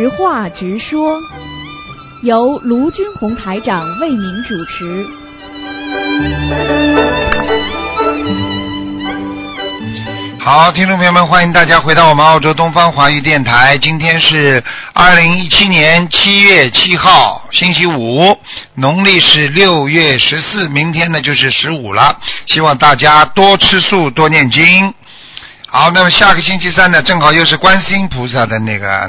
实话直说，由卢军红台长为您主持。好，听众朋友们，欢迎大家回到我们澳洲东方华语电台。今天是二零一七年七月七号，星期五，农历是六月十四，明天呢就是十五了。希望大家多吃素，多念经。好，那么下个星期三呢，正好又是观世音菩萨的那个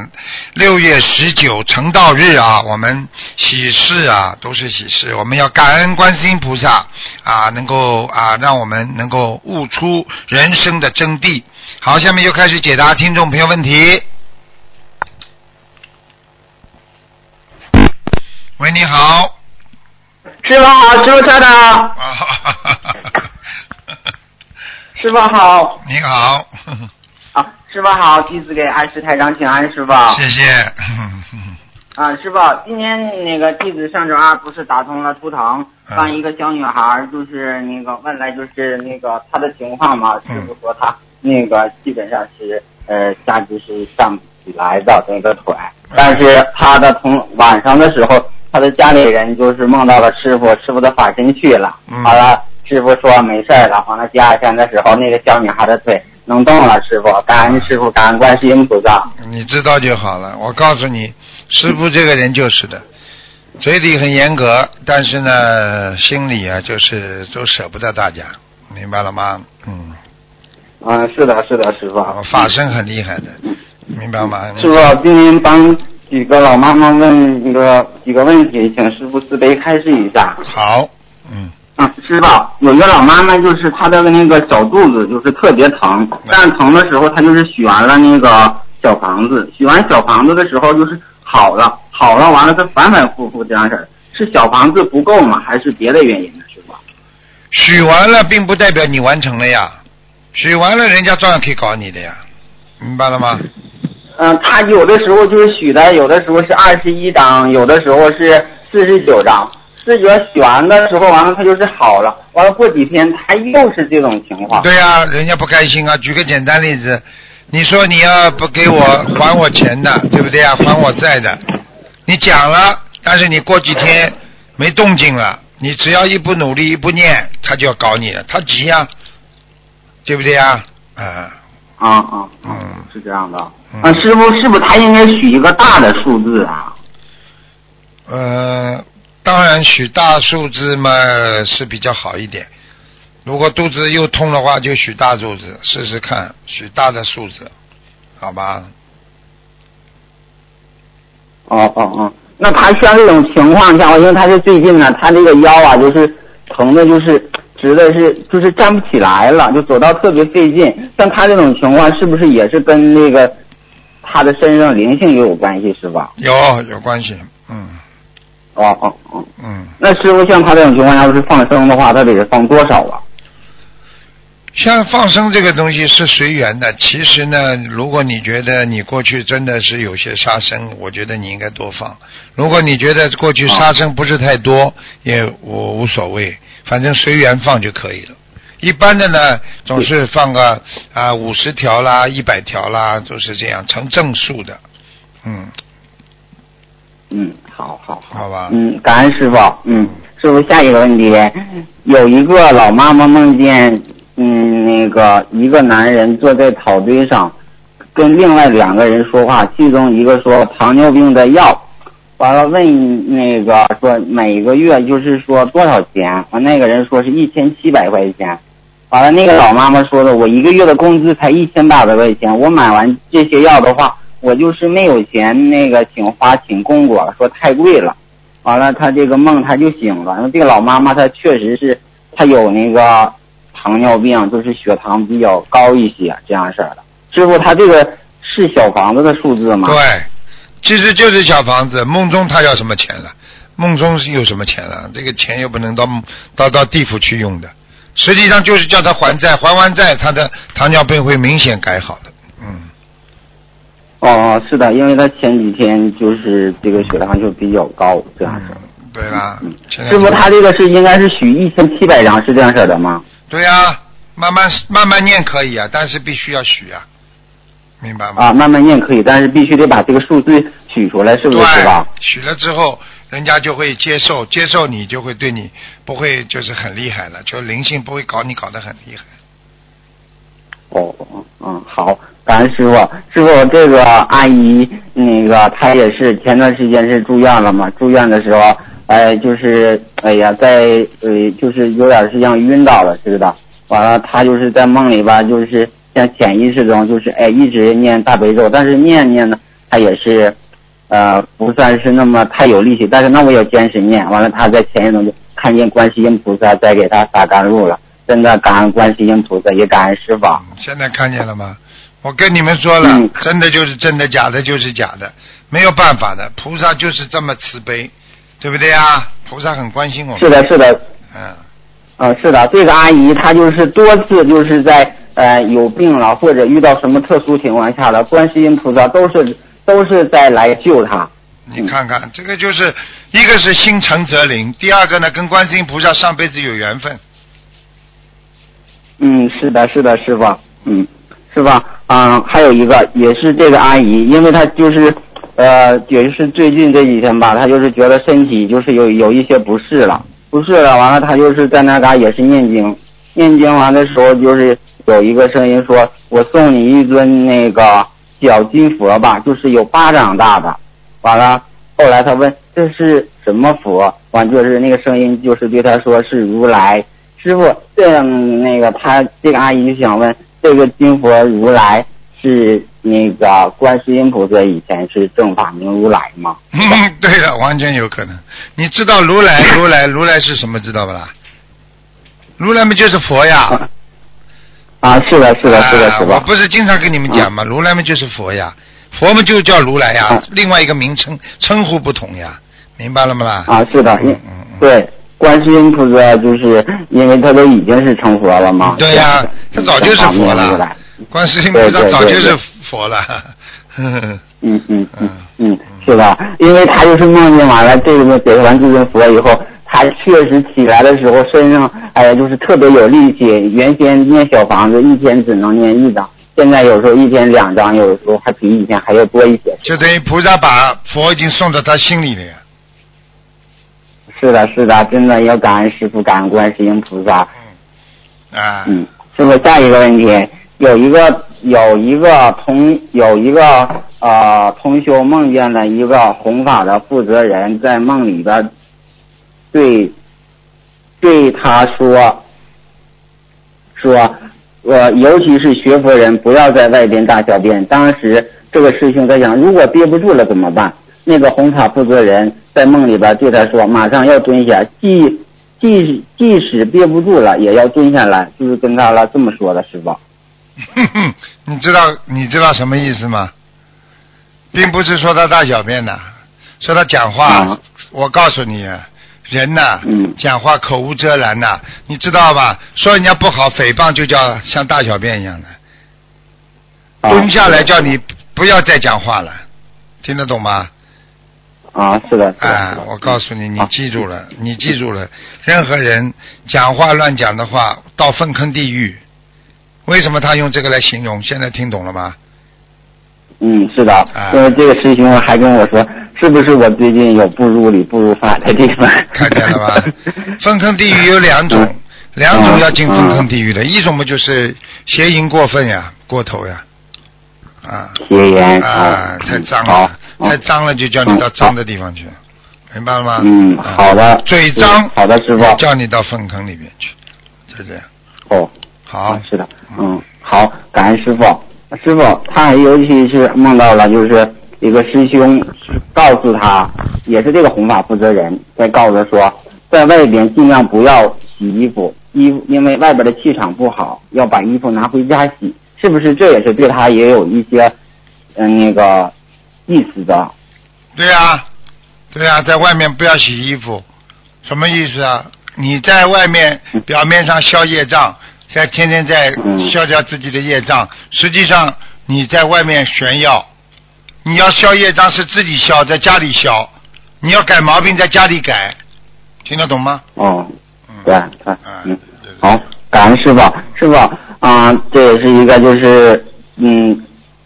六月十九成道日啊，我们喜事啊都是喜事，我们要感恩观世音菩萨啊，能够啊让我们能够悟出人生的真谛。好，下面就开始解答听众朋友问题。喂，你好。师傅好，师傅稍等。啊哈哈哈哈哈。师傅好。你好。啊，师傅好，弟子给二师台长请安，师傅。谢谢。啊，师傅，今天那个弟子上周二不是打通了图腾，帮一个小女孩，就是那个问来就是那个她的情况嘛，师傅说她那个基本上是呃下肢是上不起来的那个腿，但是她的同晚上的时候，她的家里人就是梦到了师傅，师傅的法身去了，好了。师傅说没事了，完了第二天的时候，那个小女孩的腿能动了。师傅，感恩师傅，感恩观世音菩萨。你知道就好了。我告诉你，师傅这个人就是的，嘴里很严格，但是呢，心里啊就是都舍不得大家，明白了吗？嗯。嗯，是的，是的，师傅。法身很厉害的，明白吗？师傅，今天帮几个老妈妈问一个几个问题，请师傅慈悲开示一下。好，嗯。师傅，有一个老妈妈，就是她的那个小肚子就是特别疼，但疼的时候她就是许完了那个小房子，许完小房子的时候就是好了，好了完了她反反复复这样式儿，是小房子不够吗？还是别的原因呢？是吧，许完了并不代表你完成了呀，许完了人家照样可以搞你的呀，明白了吗？嗯，他有的时候就是许的，有的时候是二十一张，有的时候是四十九张。自觉许完的时候，完了他就是好了，完了过几天他又是这种情况。对呀，人家不开心啊。举个简单例子，你说你要不给我还我钱的，对不对啊？还我债的，你讲了，但是你过几天没动静了，你只要一不努力一不念，他就要搞你了，他急呀，对不对呀？啊啊啊！嗯，是这样的。啊，师傅，是不是他应该许一个大的数字啊？呃。当然，许大数字嘛是比较好一点。如果肚子又痛的话，就许大数字试试看，许大的数字，好吧？哦哦哦，那他像这种情况下，因为他是最近呢，他这个腰啊，就是疼的，就是直的是，就是站不起来了，就走道特别费劲。像他这种情况，是不是也是跟那个他的身上灵性也有关系，是吧？有有关系，嗯。哦哦哦，嗯，那师傅像他这种情况下，要是放生的话，他得放多少啊？像放生这个东西是随缘的。其实呢，如果你觉得你过去真的是有些杀生，我觉得你应该多放。如果你觉得过去杀生不是太多，也我无所谓，反正随缘放就可以了。一般的呢，总是放个啊五十条啦、一百条啦，都是这样成正数的，嗯。嗯，好好好吧。嗯，感恩师傅。嗯，师傅，下一个问题，有一个老妈妈梦见，嗯，那个一个男人坐在草堆上，跟另外两个人说话，其中一个说糖尿病的药，完了问那个说每个月就是说多少钱，完那个人说是一千七百块钱，完了那个老妈妈说的我一个月的工资才一千八百块钱，我买完这些药的话。我就是没有钱，那个请花请供果，说太贵了。完了，他这个梦他就醒了。这个老妈妈她确实是，她有那个糖尿病，就是血糖比较高一些这样式儿的。师傅，他这个是小房子的数字吗？对，其实就是小房子。梦中他要什么钱了？梦中是有什么钱了？这个钱又不能到到到地府去用的。实际上就是叫他还债，还完债，他的糖尿病会明显改好的。哦，是的，因为他前几天就是这个血糖就比较高，这样式。对啦，师傅，他这个是应该是许一千七百张是这样式的吗？对呀，慢慢慢慢念可以啊，但是必须要许啊，明白吗？啊，慢慢念可以，但是必须得把这个数字取出来，是不是师对吧？，许了之后，人家就会接受，接受你就会对你不会就是很厉害了，就灵性不会搞你搞得很厉害。哦，嗯，好，感恩师傅。师傅，这个阿姨，那个她也是前段时间是住院了嘛？住院的时候，哎，就是哎呀，在呃，就是有点是像晕倒了似的。完了，她就是在梦里吧，就是像潜意识中，就是哎，一直念大悲咒，但是念念呢，她也是，呃，不算是那么太有力气，但是那我也坚持念。完了，她在潜意识中就看见观世音菩萨在给她洒甘露了。真的感恩观世音菩萨，也感恩师傅。现在看见了吗？我跟你们说了，嗯真的就是真的，假的就是假的，没有办法的。菩萨就是这么慈悲，对不对啊？菩萨很关心我们。是的，是的，嗯，呃，是的，这个阿姨她就是多次就是在呃有病了或者遇到什么特殊情况下了，观世音菩萨都是都是在来救她。你看看，这个就是一个是心诚则灵，第二个呢，跟观世音菩萨上辈子有缘分。嗯，是的，是的，师傅，嗯，是吧？嗯、还有一个也是这个阿姨，因为她就是呃也就是最近这几天吧，她就是觉得身体就是有有一些不适了，不适了，完了她就是在那嘎也是念经，念经完的时候就是有一个声音说：“我送你一尊那个小金佛吧，就是有巴掌大的。”完了，后来他问这是什么佛，完就是那个声音就是对他说是如来。师傅，这样那个他这个阿姨就想问，这个金佛如来是那个观世音菩萨以前是正法明如来吗？嗯，对的，完全有可能。你知道如来，如来，如来是什么？知道不啦？如来嘛就是佛呀。啊，是的，是的，是的，啊师傅。我不是经常跟你们讲吗？如来嘛就是佛呀，佛嘛就叫如来呀，啊另外一个名称称呼不同呀，明白了吗啦？啊，是的，嗯嗯嗯对，观世音菩萨就是因为他都已经是成佛了嘛。对呀、他早就是佛了。观世音菩萨早就是佛了。嗯嗯嗯 嗯嗯，是吧，因为他就是梦见完了这个给完这尊佛以后，他确实起来的时候身上哎呀就是特别有力气。原先念小房子一天只能念一张，现在有时候一天两张，有时候还比以前还要多一些。就等于菩萨把佛已经送到他心里了呀。是的，是的，真的要感恩师傅，感恩观世音菩萨。啊，嗯，师傅，下一个问题，有一个有一个同有一个呃同修梦见了一个弘法的负责人在梦里边对对他说说呃，尤其是学佛人不要在外边大小便。当时这个师兄在想，如果憋不住了怎么办？那个红塔负责人在梦里边对他说，马上要蹲下，即即即使憋不住了，也要蹲下来，就是跟他了这么说的，师傅。哼哼，你知道你知道什么意思吗？并不是说他大小便呐，说他讲话。啊我告诉你，人呐，嗯讲话口无遮拦呐，你知道吧？说人家不好，诽谤就叫像大小便一样的。啊蹲下来叫你不要再讲话了，听得懂吗？啊，是的，哎。啊，我告诉你，你啊记住了，你记住了，任何人讲话乱讲的话，到粪坑地狱。为什么他用这个来形容？现在听懂了吗？嗯，是的啊，因为这个师兄还跟我说，是不是我最近有不如理、不如法的地方？看见了吧？粪坑地狱有两种，嗯两种要进粪坑地狱的，一种嘛就是邪淫过分呀，过头呀，啊邪言啊，太脏了，，太脏了就叫你到脏的地方去，明白了吗？嗯，啊好的。嘴脏好的，师傅。也叫你到粪坑里面去，就这样。哦，好啊，，是的，嗯，好，感恩师傅。师傅，他尤其是梦到了，就是一个师兄告诉他，也是这个弘法负责人在告诉他说，在外边尽量不要洗衣服，衣服因为外边的气场不好，要把衣服拿回家洗。是不是这也是对他也有一些嗯那个意思的？对呀、对呀、在外面不要洗衣服，什么意思啊？你在外面表面上消业障，在天天在嗯消掉自己的业障，实际上你在外面炫耀。你要消业障是自己消，在家里消；你要改毛病在家里改，听得懂吗？哦，嗯，对对，嗯嗯。，对对好，感恩师傅，师傅啊、这也是一个就是嗯，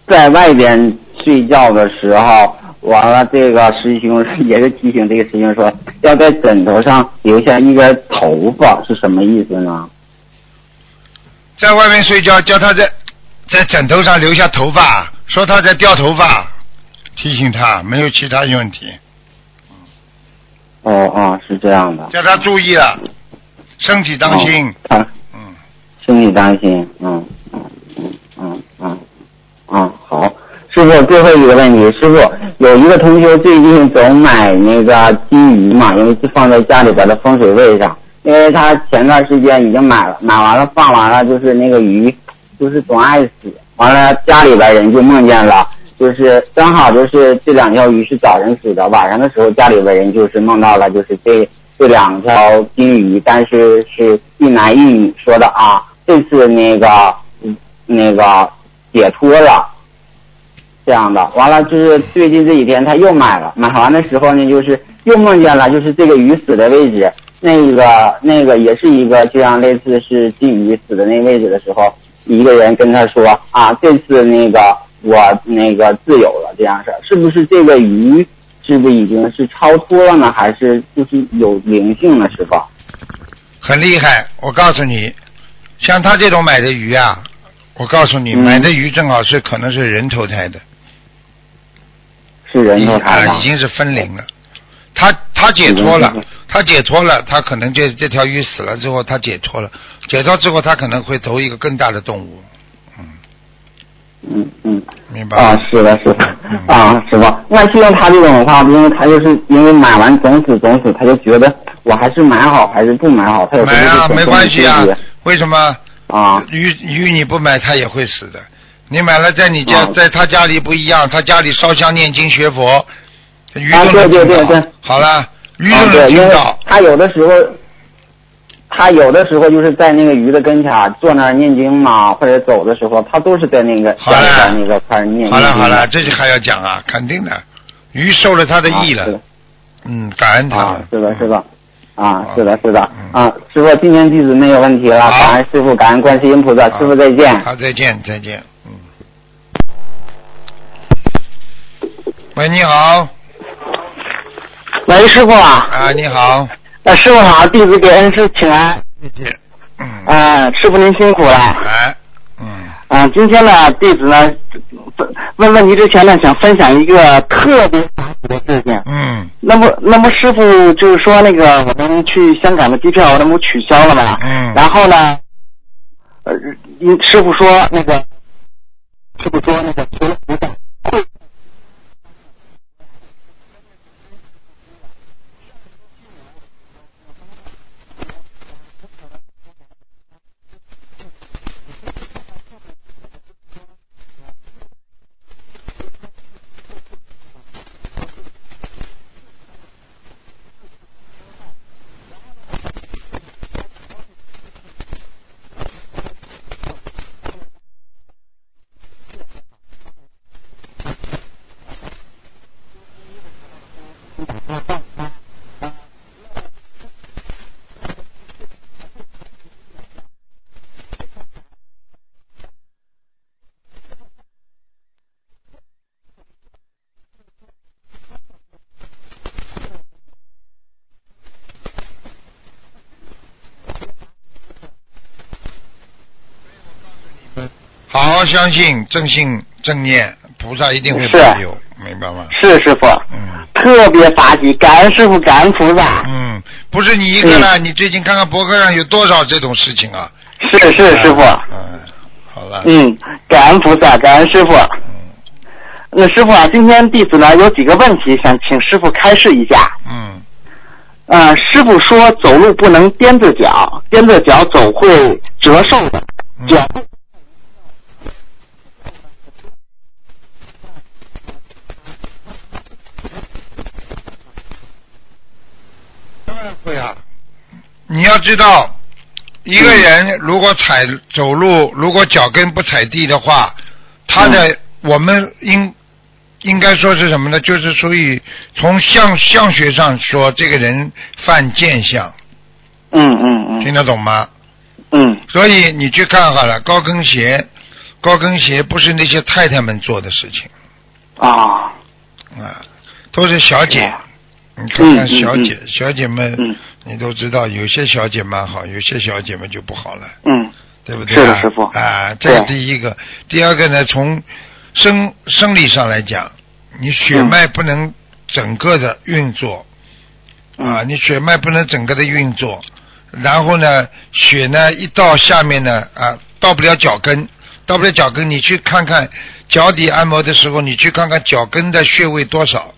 在外边睡觉的时候，完了，这个师兄 也是提醒这个师兄说，要在枕头上留下一根头发，是什么意思呢？在外面睡觉，叫他在在枕头上留下头发，说他在掉头发，提醒他，没有其他问题，哦哦，是这样的。叫他注意了，身体当心，啊，嗯，身体当心，嗯嗯嗯嗯嗯嗯，好，师傅，最后一个问题，师傅有一个同学最近总买那个金鱼嘛，因为是放在家里边的风水位上，因为他前段时间已经买了，买完了放完了，就是那个鱼，就是总爱死，完了家里边人就梦见了。就是正好就是这两条鱼是早晨死的，晚上的时候家里边人就是梦到了，就是这这两条金鱼，但是是一男一女说的啊，这次那个嗯那个解脱了，这样的。完了就是最近这几天他又买了，买完的时候呢，就是又梦见了，就是这个鱼死的位置，那个那个也是一个就像类似是金鱼死的那个位置的时候，一个人跟他说啊，这次那个。我那个自由了，这样式儿，是不是这个鱼是不是已经是超脱了呢？还是就是有灵性了？是吧？很厉害。我告诉你，像他这种买的鱼啊，我告诉你，嗯。买的鱼正好是可能是人投胎的，是人投胎的啊，已经是分灵了。他他解脱了他解脱了，他可能这这条鱼死了之后，他解脱了，解脱之后，他可能会投一个更大的动物，嗯嗯嗯。明白吗？，啊是的，是的。啊，师傅。那像他这种的话，因为他就是因为买完种子种子，他就觉得我还是买好还是不买好，他有时买啊，就没关系啊。为什么啊鱼鱼你不买，它也会死的。你买了，在你家，啊在他家里不一样，他家里烧香念经学佛，鱼啊都能对对听到。对对好了，鱼啊对，都能因为听到。他有的时候。他有的时候就是在那个鱼的跟前儿坐那儿念经嘛，或者走的时候，他都是在那个好家里边那个块儿念。好了好了，这就还要讲啊，肯定的。鱼受了他的意了啊，嗯，感恩他。，啊是的，是的，啊啊，是的，是的，嗯。啊，师傅，今天弟子没有问题了，好。感恩师傅，感恩观世音菩萨，师傅再见。好，再见再见，嗯。喂，你好，喂，师傅。啊，啊，你好，呃，师傅好，弟子给恩师请安。再见，嗯，啊、师傅您辛苦了。哎，嗯，嗯、今天呢，弟子呢问问问题之前呢，想分享一个特别法喜的事情。嗯，那么，那么师傅就是说那个我们去香港的机票，那不取消了嘛？嗯然后呢，呃，师傅说那个，师傅说那个求了菩萨会好好相信，正信正念，菩萨一定会是保佑，明白吗？是师傅，嗯特别法喜，感恩师傅，感恩菩萨。嗯，不是你一个了，你最近看看博客上有多少这种事情啊？是是师傅，嗯，好了，嗯，感恩菩萨，感恩师傅。嗯那师傅啊，今天弟子呢有几个问题想请师傅开示一下。嗯，呃，师傅说走路不能踮着脚，踮着脚走会折寿的。嗯脚当然会啊。你要知道，一个人如果踩走路，如果脚跟不踩地的话，他的、我们应应该说是什么呢？就是属于从相相学上说，这个人犯贱相，嗯嗯嗯。听得懂吗？嗯。所以你去看好了，高跟鞋，高跟鞋不是那些太太们做的事情。啊。啊，都是小姐你看看小姐，小姐们，嗯你都知道，有些小姐蛮好，有些小姐们就不好了，嗯对不对、啊？是的师傅啊，这是第一个。第二个呢，从生生理上来讲，你血嗯脉不能整个的运作、啊，嗯你血脉不能整个的运作，然后呢，血呢一到下面呢啊，到不了脚跟，到不了脚跟，你去看看脚底按摩的时候，你去看看脚跟的穴位多少。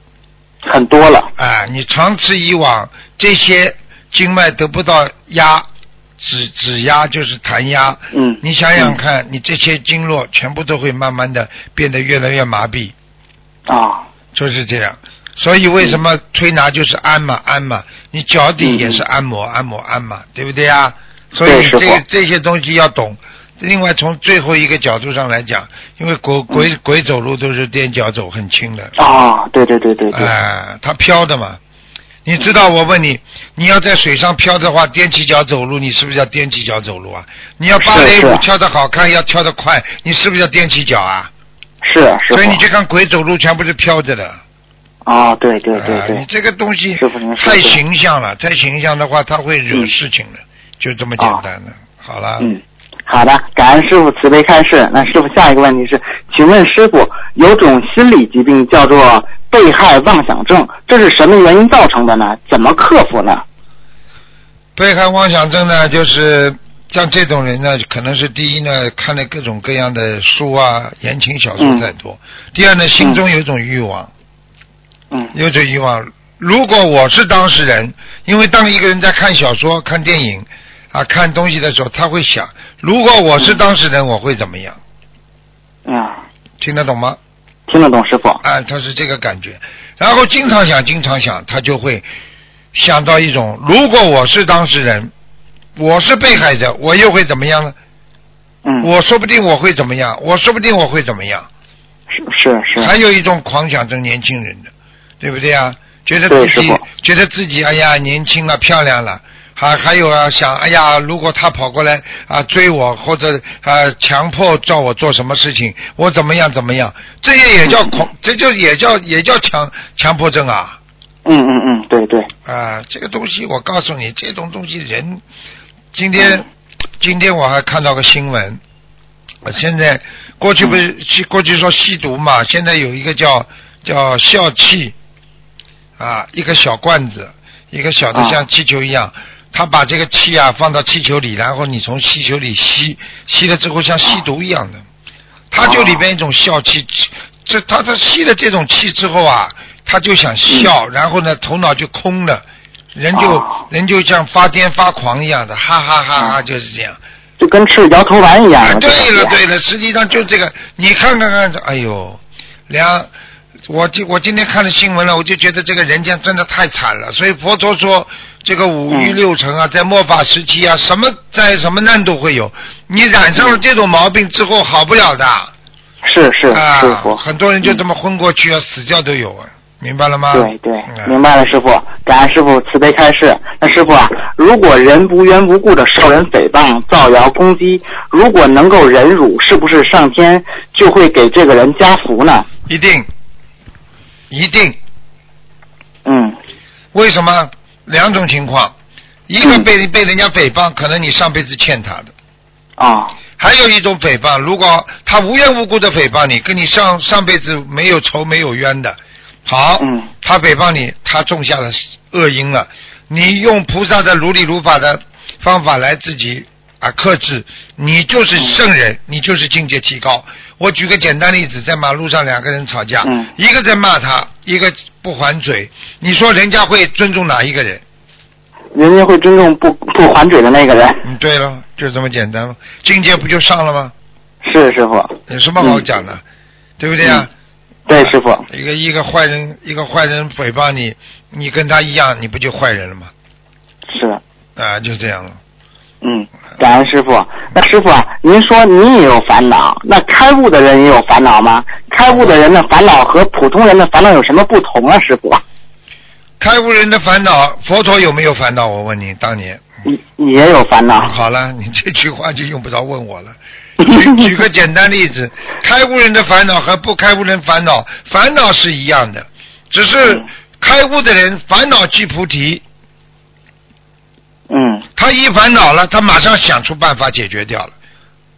很多了。哎，你长此以往，这些经脉得不到压，指指压就是弹压。嗯你想想看，你这些经络全部都会慢慢的变得越来越麻痹，啊，就是这样。所以为什么推拿就是按嘛按嘛，你脚底也是按摩按摩按嘛，对不对啊？所以这个这些东西要懂。另外，从最后一个角度上来讲，因为鬼鬼鬼走路都是踮脚走，很轻的。啊，对对对对对，哎，它飘的嘛。你知道我问你，你要在水上漂的话，踮起脚走路，你是不是要踮起脚走路啊？你要芭蕾舞跳得好看，要跳得快，你是不是要踮起脚啊？是是所以你去。看鬼走路，全部是飘着的。啊，对对对对，啊你这个东西太形象了，太形象的话，它会惹嗯事情的，就这么简单的。好了，嗯，好的，感恩师傅慈悲开示。那师傅下一个问题是，请问师傅，有种心理疾病叫做被害妄想症，这是什么原因造成的呢？怎么克服呢？被害妄想症呢，就是像这种人呢，可能是第一呢，看了各种各样的书啊，言情小说嗯太多；第二呢，心中有一种欲望，嗯有种欲望。如果我是当事人，因为当一个人在看小说、看电影啊、看东西的时候，他会想：如果我是当事人，我会怎么样？啊，听得懂吗？听得懂师傅？啊，他是这个感觉，然后经常想，经常想，他就会想到一种：如果我是当事人，我是被害者，我又会怎么样呢？嗯，我说不定我会怎么样，我说不定我会怎么样。是是是，还有一种狂想症，年轻人的，对不对啊？觉得自己觉得自己哎呀年轻了漂亮了，还还有啊想哎呀，如果他跑过来啊追我或者啊强迫叫我做什么事情，我怎么样怎么样，这些也叫恐，这就也叫也叫强强迫症啊。嗯嗯嗯，对对，啊！这个东西我告诉你，这种东西人今天、嗯。今天我还看到个新闻，我现在过去不是嗯过去说吸毒嘛，现在有一个叫叫笑气啊，一个小罐子，一个小的啊。像气球一样，他把这个气啊放到气球里，然后你从气球里吸，吸了之后像吸毒一样的，他就里边一种笑气，这他他吸了这种气之后啊，他就想笑，然后呢头脑就空了。人就、哦人就像发癫发狂一样的，哈哈哈哈，就是这样。就跟吃摇头丸一样啊，对了对了，实际上就这个，你看看看，哎呦，两，我今我今天看了新闻了，我就觉得这个人间真的太惨了。所以佛陀说，这个五欲嗯六尘啊，在末法时期啊，什么灾什么难都会有。你染上了这种毛病之后，好不了的是是师啊傅，，很多人就这么昏过去啊，死掉都有啊，明白了吗？对对，嗯明白了，师傅，感恩师傅慈悲开示。那师傅啊，如果人无缘无故的受人诽谤、造谣、攻击，如果能够忍辱，是不是上天就会给这个人加福呢？一定，一定。嗯。为什么？两种情况，一个嗯。被被人家诽谤，可能你上辈子欠他的；啊。还有一种诽谤，如果他无缘无故的诽谤你，跟你上上辈子没有仇没有冤的，好，嗯。他诽谤你，他种下了恶因了，你用菩萨的如理如法的方法来自己啊克制，你就是圣人，你就是境界提高。我举个简单例子，在马路上两个人吵架，嗯一个在骂他，一个不还嘴，你说人家会尊重哪一个人？人家会尊重不不还嘴的那个人。嗯，对了，就这么简单了，境界不就上了吗？是师傅，有什么好讲的？对不对啊？对师傅，一个一个坏人，一个坏人诽谤你，你跟他一样，你不就坏人了吗？是。啊，就这样了。嗯，感恩师傅。那师傅啊，您说您也有烦恼，那开悟的人也有烦恼吗？开悟的人的烦恼和普通人的烦恼有什么不同啊？师傅，开悟人的烦恼，佛陀有没有烦恼？我问你，当年。你你也有烦恼。好了，你这句话就用不着问我了。举举个简单例子，开悟人的烦恼和不开悟人烦恼，烦恼是一样的，只是开悟的人烦恼即菩提，嗯，他一烦恼了，他马上想出办法解决掉了。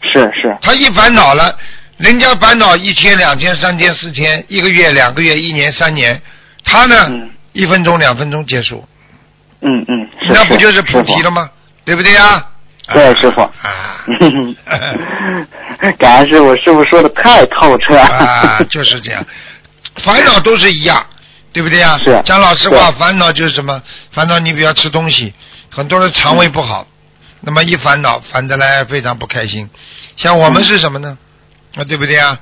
是是，他一烦恼了，人家烦恼一天、两天、三天、四天、一个月、两个月、一年、三年，他呢，嗯一分钟、两分钟结束，嗯嗯，是那不就是菩提了吗？对不对呀？对师傅啊 感恩师傅，师傅说的太透彻。啊，就是这样，烦恼都是一样，对不对呀？是讲老实话，烦恼就是什么？烦恼你不要吃东西，很多人肠胃不好，那么一烦恼，烦得来非常不开心。像我们是什么呢？啊，对不对啊？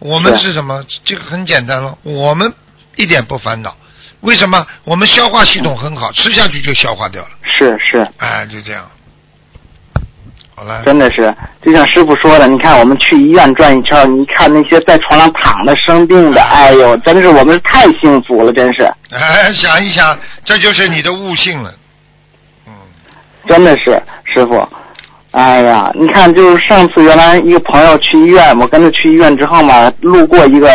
我们是是什么？这个很简单了，我们一点不烦恼。为什么？我们消化系统很好，吃下去就消化掉了。是是，哎，就这样。好了。真的是，就像师傅说的，你看我们去医院转一圈，你看那些在床上躺着生病的，哎呦，真是我们太幸福了，真是，哎，想一想，这就是你的悟性了。嗯。真的是师傅。哎呀，你看，就是上次原来一个朋友去医院，我跟着去医院之后嘛，路过一个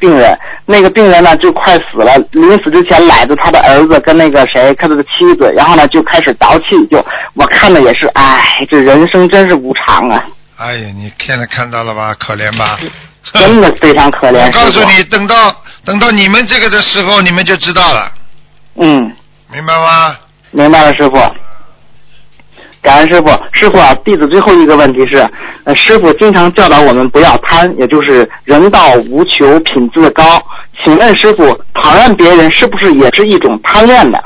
病人，那个病人呢就快死了，临死之前揽着他的儿子跟那个谁，他的妻子，然后呢就开始倒气，就我看的也是，哎，这人生真是无常啊，哎呀，你现在看到了吧？可怜吧？真的非常可怜。我告诉你，等到等到你们这个的时候，你们就知道了，嗯，明白吗？明白了，师傅。感恩师傅，师傅啊，弟子最后一个问题是，呃，师傅经常教导我们不要贪，也就是人道无求，品自高。请问师傅，讨厌别人是不是也是一种贪恋呢？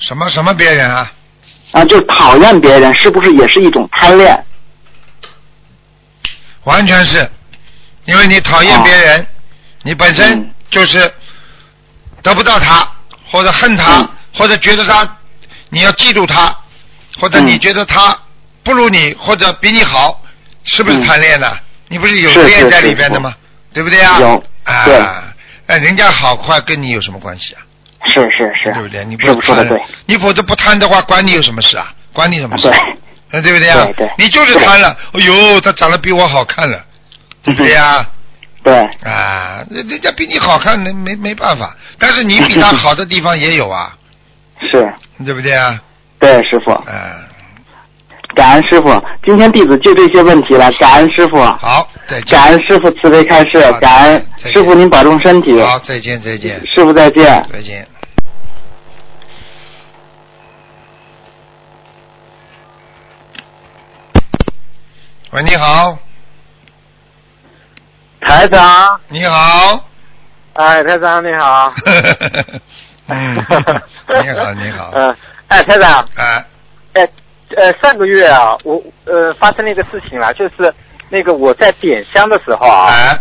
什么什么别人啊？啊，就讨厌别人是不是也是一种贪恋？完全是，因为你讨厌别人，你本身嗯就是得不到他，或者恨他，嗯或者觉得他，你要记住他，或者嗯你觉得他不如你，或者比你好，是不是嗯贪恋呢？你不是有恋在里边的吗？对不对啊？有啊，对哎，人家好坏跟你有什么关系啊？是是是，对不对？你不师傅说的贪对，，你否则不贪的话，关你有什么事啊？关你什么事对啊？，呃对不对啊？你就是贪了，哎呦，他长得比我好看了，对不对呀？对，啊，人人家比你好看，那没没办法。但是你比他好的地方也有啊，是，对不对啊？对师傅，嗯，感恩师傅。今天弟子就这些问题了，感恩师傅。好，再见。感恩师傅慈悲开示，感恩师傅您保重身体。好，再见，再见，师傅再见。再见。喂，你好，台长，你好。哎，台长你好。嗯，你好，你好。嗯，哎，台长，啊，哎，呃，上个月啊，我呃发生了一个事情了，就是那个我在点香的时候啊，啊，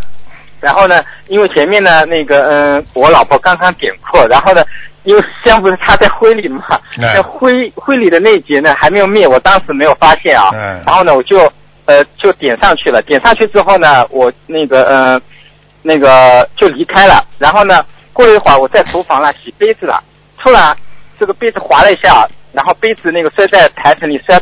然后呢，因为前面呢那个嗯、我老婆刚刚点过，然后呢，因为香不是插在灰里嘛，哎。那灰灰里的那一节呢还没有灭，我当时没有发现啊，嗯然后呢我就呃就点上去了，点上去之后呢，我那个呃那个就离开了，然后呢过了一会儿我在厨房了洗杯子了，突然这个杯子滑了一下，然后杯子那个摔在台层里摔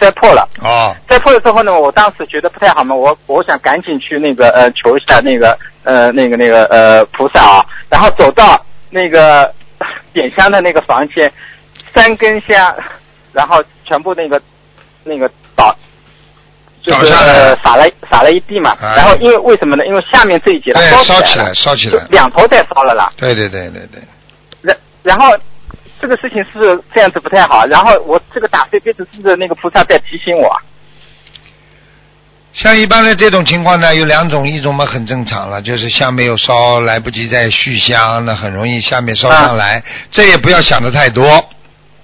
摔破了。啊！摔破了之后呢，我当时觉得不太好嘛，我我想赶紧去那个呃求一下那个呃那个那个呃菩萨啊，然后走到那个 点香的那个房间，三根香，然后全部那个那个倒。就是呃洒了洒了一地嘛，哎然后因为为什么呢？因为下面这一节它，烧起起来了，，烧起来。两头在烧了啦。对对对对对，然然后这个事情是这样子不太好？然后我这个打碎杯子是不是那个菩萨在提醒我啊？像一般的这种情况呢，有两种，一种嘛很正常了，就是下面有烧，来不及再续香，那很容易下面烧上来，这也不要想的太多，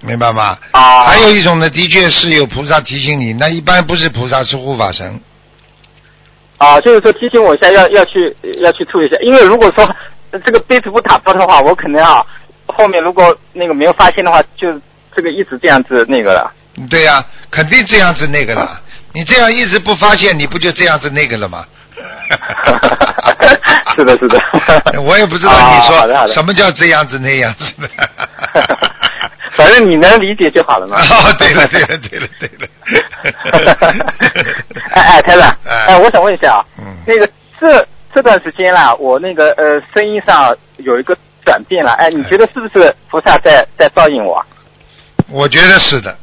明白吗？啊还有一种呢，的确是有菩萨提醒你，那一般不是菩萨，是护法神。啊，就是说提醒我一下，要要去要去注意一下，因为如果说呃这个杯子不打破的话，我可能啊后面如果那个没有发现的话，就这个一直这样子那个了。对呀、肯定这样子那个了。你这样一直不发现，你不就这样子那个了吗？是的，是的。我也不知道你说什么叫这样子那样子的。反正你能理解就好了嘛。哦，对了，对了，对了，对了。哎哎，台长，哎哎，我想问一下啊，嗯那个这这段时间啦，我那个呃声音上有一个转变了。哎，你觉得是不是菩萨在在照应我？我觉得是的。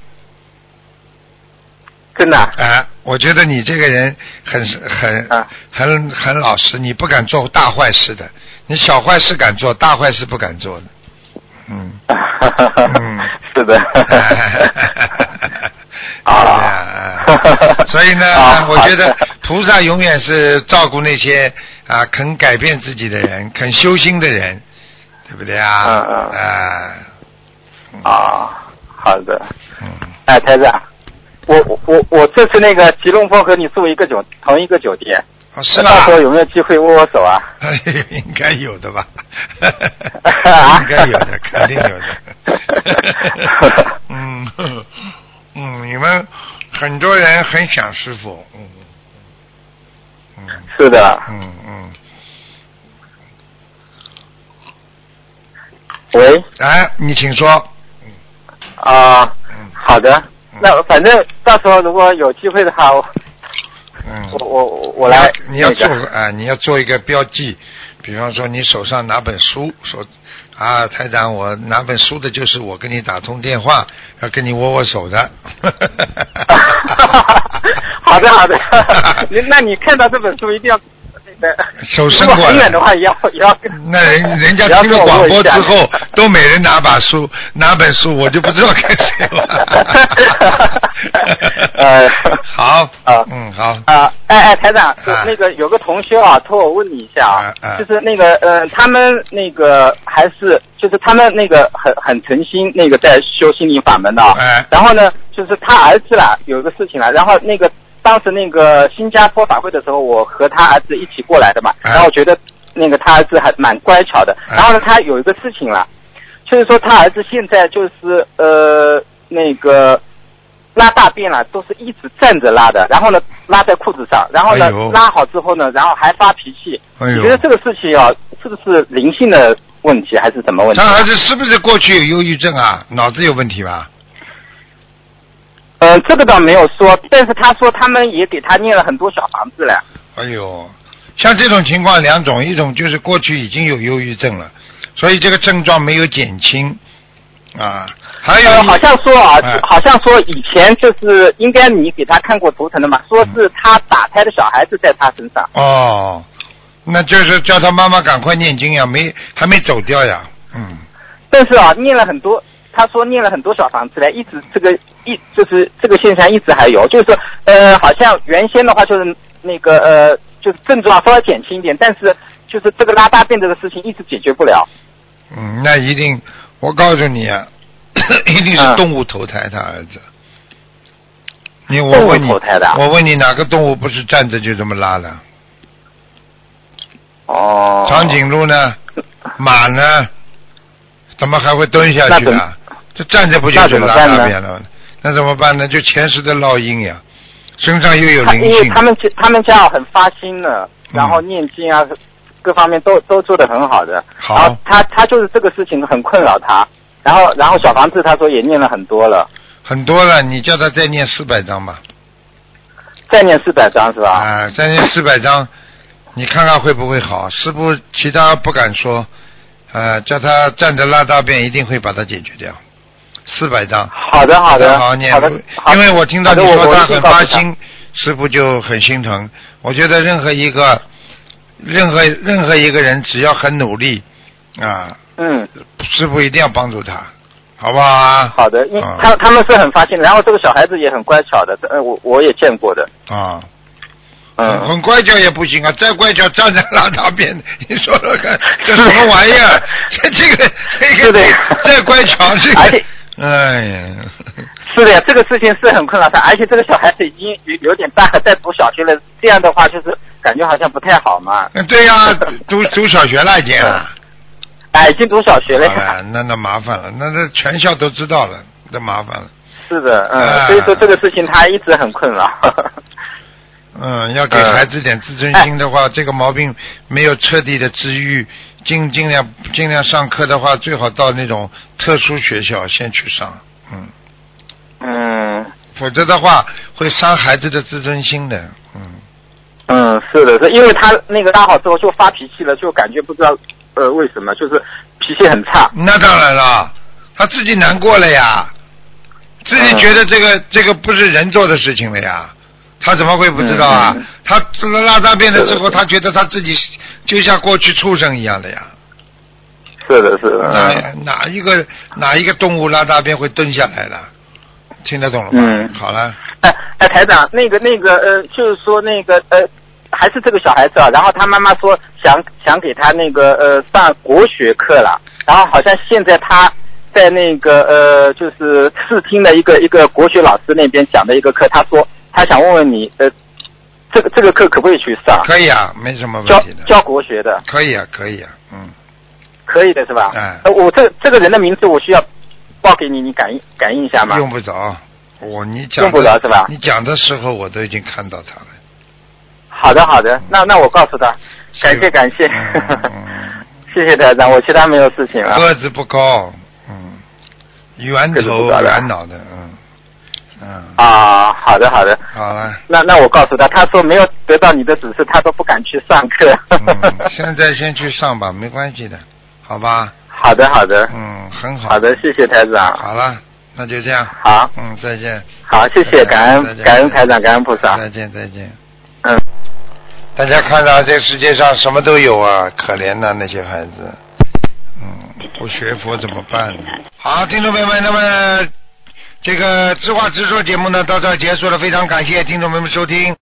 真的？哎，我觉得你这个人很很很很老实，你不敢做大坏事的，你小坏事敢做，大坏事不敢做的。嗯。嗯，是的。啊，所以呢，我觉得菩萨永远是照顾那些啊肯改变自己的人，肯修心的人，对不对啊？嗯嗯。啊。啊，好的。嗯。哎，台长，我我我我这次那个吉隆坡和你住一个酒同一个酒店，是吧？到时候有没有机会握握手啊？应该有的吧？应该有的，肯定有的。嗯。嗯，你们很多人很想师傅，嗯嗯，是的，嗯嗯。喂，哎，你请说。啊，嗯，好的，那反正到时候如果有机会的话，我，嗯，我我我来，你要做啊，你要做一个标记，比方说你手上拿本书，说。啊，台长，我拿本书的，就是我跟你打通电话，要跟你握握手的。好的，好的。那你看到这本书一定要。手伸过来。很远的话也要也要。那人 人家听了广播之后，都每人拿把书，拿本书，我就不知道该谁了。呃，好啊，嗯，好啊，哎哎，台长，那个有个同学啊，托我问你一下啊，就是那个呃，他们那个还是就是他们那个很很诚心那个在修心灵法门的，然后呢，就是他儿子啦，有个事情了，然后那个。当时那个新加坡法会的时候，我和他儿子一起过来的嘛，然后我觉得那个他儿子还蛮乖巧的。然后呢，他有一个事情了，就是说他儿子现在就是呃那个拉大便了，都是一直站着拉的，然后呢拉在裤子上，然后呢拉好之后呢，然后还发脾气。你觉得这个事情啊，是不是灵性的问题还是什么问题？他儿子是不是过去有忧郁症啊？脑子有问题吧？呃，这个倒没有说，但是他说他们也给他念了很多小房子了。哎呦，像这种情况两种，一种就是过去已经有忧郁症了，所以这个症状没有减轻啊。还有好像说啊，好像说以前就是应该你给他看过图腾的嘛，说是他打胎的小孩子在他身上。哦，那就是叫他妈妈赶快念经呀，没还没走掉呀，嗯。但是啊，念了很多。他说念了很多小房子嘞，一直这个一就是这个现象一直还有，就是说呃，好像原先的话就是那个呃，就是症状稍微减轻一点，但是就是这个拉大便这个事情一直解决不了。嗯，那一定，我告诉你啊，一定是动物投胎他儿子。你我问你，我问你哪个动物不是站着就这么拉的？哦。长颈鹿呢？马呢？怎么还会蹲下去啊？这站着不就是拉大便了？那怎么办呢？就前世的烙印呀，身上又有灵性。因为他们他们家很发心的，然后念经啊，各方面都都做的很好的。好。然后他他就是这个事情很困扰他，然后然后小房子他说也念了很多了。很多了，你叫他再念四百张吧。再念四百张是吧？啊，再念四百张，你看看会不会好？师傅其他不敢说，呃，叫他站着拉大便，一定会把它解决掉。四百张，好的好的好念，的，因为我听到你说他很发心，师傅就很心疼。我觉得任何一个，任何任何一个人只要很努力，啊，嗯，师傅一定要帮助他，好不好啊？好的，因他他们是很发心的，然后这个小孩子也很乖巧的，呃，我我也见过的。啊，嗯，很乖巧也不行啊，再乖巧站在拉大便，你说说看，这什么玩意儿？这这个这个再乖巧这个。哎呀，是的，这个事情是很困扰他，而且这个小孩子已经有有点大，在读小学了。这样的话，就是感觉好像不太好嘛。对呀，读读小学了已经。哎，已经读小学了呀。那那麻烦了，那那全校都知道了，那麻烦了。是的，嗯，所以说这个事情他一直很困扰。嗯，要给孩子点自尊心的话，这个毛病没有彻底的治愈。尽尽量尽量上课的话，最好到那种特殊学校先去上，嗯，嗯，否则的话会伤孩子的自尊心的，嗯，嗯，是的，是因为他那个拉好之后就发脾气了，就感觉不知道呃，为什么？就是脾气很差。那当然了，他自己难过了呀，自己觉得这个、这个不是人做的事情了呀，他怎么会不知道啊？他拉大便了之后，他觉得他自己就像过去畜生一样的呀。是的，是的。哪嗯哪一个哪一个动物拉大便会蹲下来的？听得懂了吗？嗯好了，哎哎，台长，那个那个呃，就是说那个呃，还是这个小孩子啊，然后他妈妈说想想给他那个呃上国学课了，然后好像现在他在那个呃就是试听的一个一个国学老师那边讲的一个课，他说他想问问你呃，这个这个课可不可以去上？可以啊，没什么问题的。教国学的，可以啊，可以啊，嗯，可以的是吧？哎呃，我这这个人的名字我需要报给你，你感应感应一下吗？用不着。我你讲用不的着是吧你讲的时候我都已经看到他了。好的，好的，那那我告诉他，感谢感谢，嗯嗯 谢谢台长，我其他没有事情了。个子不高，嗯，圆头圆脑的，嗯嗯，啊，好的好的，好了，那那我告诉他，他说没有得到你的指示，他都不敢去上课。嗯，现在先去上吧，没关系的，好吧？好的好的，嗯，很好。好的，谢谢台长。好了，那就这样。好，嗯，再见。好，谢谢，感恩感恩台长，感恩菩萨。再见，再见。嗯，大家看到这世界上什么都有啊，可怜呐、那些孩子。嗯，不学佛怎么办呢？好，听众朋友们，那么这个知话直说节目呢到这结束了，非常感谢听众朋友们收听。